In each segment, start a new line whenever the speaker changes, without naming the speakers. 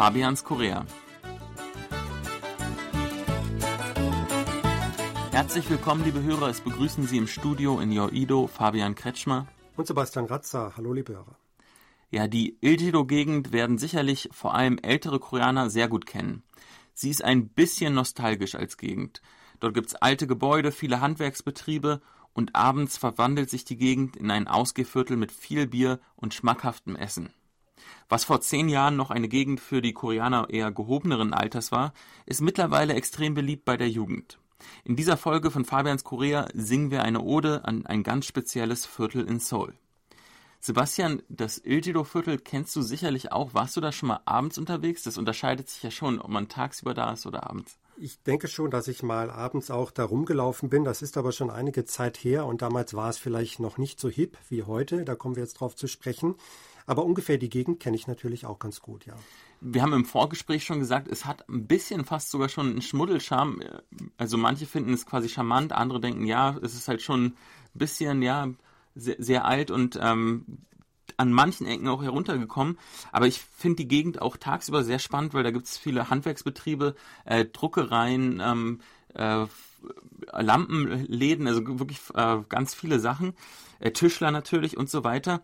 Fabians Korea. Herzlich willkommen, liebe Hörer. Es begrüßen Sie im Studio in Yoido Fabian Kretschmer
und Sebastian Ratzer. Hallo, liebe Hörer.
Ja, die Iljido-Gegend werden sicherlich vor allem ältere Koreaner sehr gut kennen. Sie ist ein bisschen nostalgisch als Gegend. Dort gibt's alte Gebäude, viele Handwerksbetriebe und abends verwandelt sich die Gegend in ein Ausgehviertel mit viel Bier und schmackhaftem Essen. Was vor zehn Jahren noch eine Gegend für die Koreaner eher gehobeneren Alters war, ist mittlerweile extrem beliebt bei der Jugend. In dieser Folge von Fabians Korea singen wir eine Ode an ein ganz spezielles Viertel in Seoul. Sebastian, das Iljido-Viertel kennst du sicherlich auch. Warst du da schon mal abends unterwegs? Das unterscheidet sich ja schon, ob man tagsüber da ist oder abends.
Ich denke schon, dass ich mal abends auch da rumgelaufen bin. Das ist aber schon einige Zeit her und damals war es vielleicht noch nicht so hip wie heute. Da kommen wir jetzt drauf zu sprechen. Aber ungefähr die Gegend kenne ich natürlich auch ganz gut, ja.
Wir haben im Vorgespräch schon gesagt, es hat ein bisschen fast sogar schon einen Schmuddelscham. Also manche finden es quasi charmant, andere denken, ja, es ist halt schon ein bisschen, ja, sehr, sehr alt und ähm, an manchen Ecken auch heruntergekommen. Aber ich finde die Gegend auch tagsüber sehr spannend, weil da gibt es viele Handwerksbetriebe, äh, Druckereien, ähm, äh, Lampenläden, also wirklich äh, ganz viele Sachen, äh, Tischler natürlich und so weiter.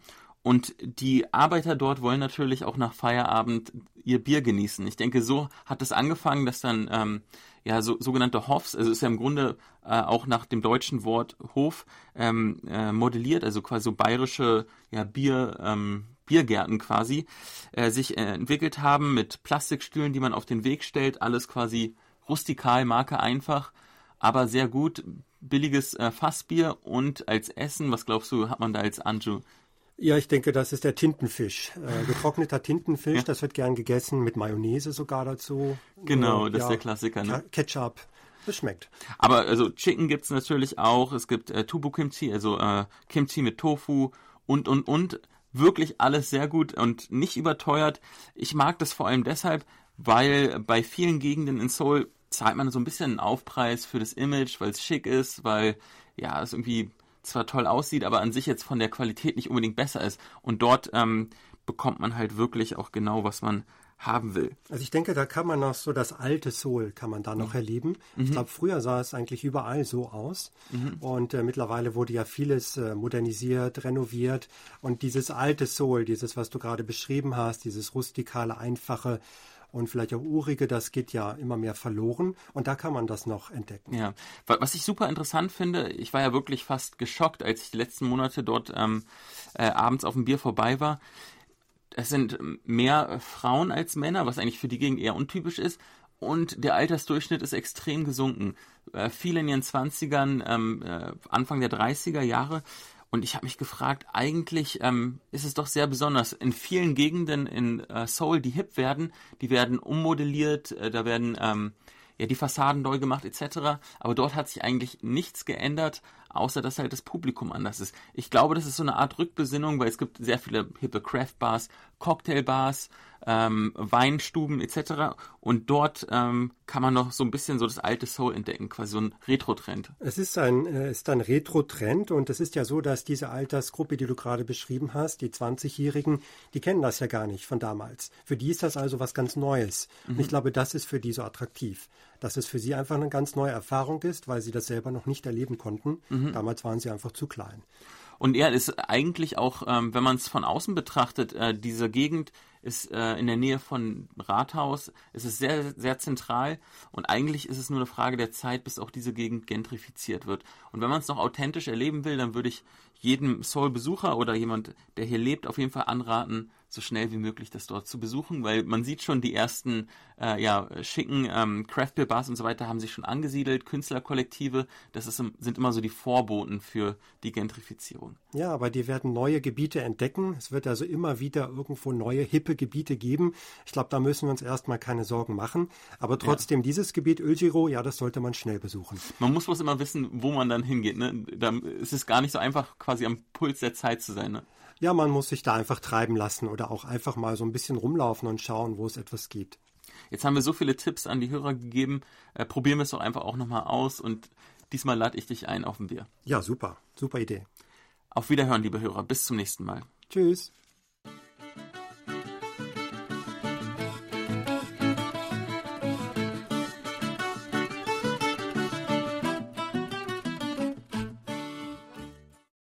Und die Arbeiter dort wollen natürlich auch nach Feierabend ihr Bier genießen. Ich denke, so hat es angefangen, dass dann ähm, ja so, sogenannte Hofs, also ist ja im Grunde äh, auch nach dem deutschen Wort Hof ähm, äh, modelliert, also quasi so bayerische ja, Bier, ähm, Biergärten quasi, äh, sich entwickelt haben mit Plastikstühlen, die man auf den Weg stellt, alles quasi rustikal, Marke einfach, aber sehr gut, billiges äh, Fassbier und als Essen, was glaubst du, hat man da als Anju
ja, ich denke, das ist der Tintenfisch. Äh, getrockneter Tintenfisch, ja. das wird gern gegessen, mit Mayonnaise sogar dazu.
Genau, äh, das ja, ist der Klassiker. Ne?
Ketchup. Das schmeckt.
Aber also Chicken gibt's natürlich auch. Es gibt äh, Tubu Kimchi, also äh, Kimchi mit Tofu und, und, und. Wirklich alles sehr gut und nicht überteuert. Ich mag das vor allem deshalb, weil bei vielen Gegenden in Seoul zahlt man so ein bisschen einen Aufpreis für das Image, weil es schick ist, weil ja, es irgendwie zwar toll aussieht, aber an sich jetzt von der Qualität nicht unbedingt besser ist. Und dort ähm, bekommt man halt wirklich auch genau, was man haben will.
Also ich denke, da kann man noch so das alte Soul kann man da noch mhm. erleben. Mhm. Ich glaube, früher sah es eigentlich überall so aus mhm. und äh, mittlerweile wurde ja vieles äh, modernisiert, renoviert und dieses alte Soul, dieses, was du gerade beschrieben hast, dieses rustikale, einfache, und vielleicht auch urige, das geht ja immer mehr verloren und da kann man das noch entdecken.
Ja, was ich super interessant finde, ich war ja wirklich fast geschockt, als ich die letzten Monate dort ähm, äh, abends auf dem Bier vorbei war. Es sind mehr Frauen als Männer, was eigentlich für die Gegend eher untypisch ist. Und der Altersdurchschnitt ist extrem gesunken. Äh, viele in ihren 20ern, ähm, äh, Anfang der 30er Jahre und ich habe mich gefragt, eigentlich ähm, ist es doch sehr besonders. In vielen Gegenden in äh, Seoul, die hip werden, die werden ummodelliert, äh, da werden ähm, ja die Fassaden neu gemacht etc. Aber dort hat sich eigentlich nichts geändert, außer dass halt das Publikum anders ist. Ich glaube, das ist so eine Art Rückbesinnung, weil es gibt sehr viele hippe Craft Bars, Cocktailbars, ähm, Weinstuben etc. Und dort ähm, kann man noch so ein bisschen so das alte Soul entdecken, quasi so ein Retro-Trend.
Es ist ein, äh, ist ein Retro-Trend und es ist ja so, dass diese Altersgruppe, die du gerade beschrieben hast, die 20-Jährigen, die kennen das ja gar nicht von damals. Für die ist das also was ganz Neues. Mhm. Und ich glaube, das ist für die so attraktiv, dass es für sie einfach eine ganz neue Erfahrung ist, weil sie das selber noch nicht erleben konnten. Mhm. Damals waren sie einfach zu klein.
Und er ist eigentlich auch, ähm, wenn man es von außen betrachtet, äh, diese Gegend ist äh, in der Nähe von Rathaus. Es ist sehr, sehr zentral und eigentlich ist es nur eine Frage der Zeit, bis auch diese Gegend gentrifiziert wird. Und wenn man es noch authentisch erleben will, dann würde ich jedem Seoul-Besucher oder jemand, der hier lebt, auf jeden Fall anraten, so schnell wie möglich das dort zu besuchen, weil man sieht schon, die ersten äh, ja, schicken ähm, Craft-Beer-Bars und so weiter haben sich schon angesiedelt, Künstlerkollektive, das ist, sind immer so die Vorboten für die Gentrifizierung.
Ja, aber die werden neue Gebiete entdecken. Es wird also immer wieder irgendwo neue, hippe Gebiete geben. Ich glaube, da müssen wir uns erstmal keine Sorgen machen. Aber trotzdem, ja. dieses Gebiet Öljiro, ja, das sollte man schnell besuchen.
Man muss bloß immer wissen, wo man dann hingeht. Ne? Da ist es gar nicht so einfach, quasi am Puls der Zeit zu sein. Ne?
Ja, man muss sich da einfach treiben lassen oder auch einfach mal so ein bisschen rumlaufen und schauen, wo es etwas gibt.
Jetzt haben wir so viele Tipps an die Hörer gegeben. Äh, probieren wir es doch einfach auch nochmal aus und diesmal lade ich dich ein auf ein Bier.
Ja, super. Super Idee.
Auf Wiederhören, liebe Hörer. Bis zum nächsten Mal.
Tschüss.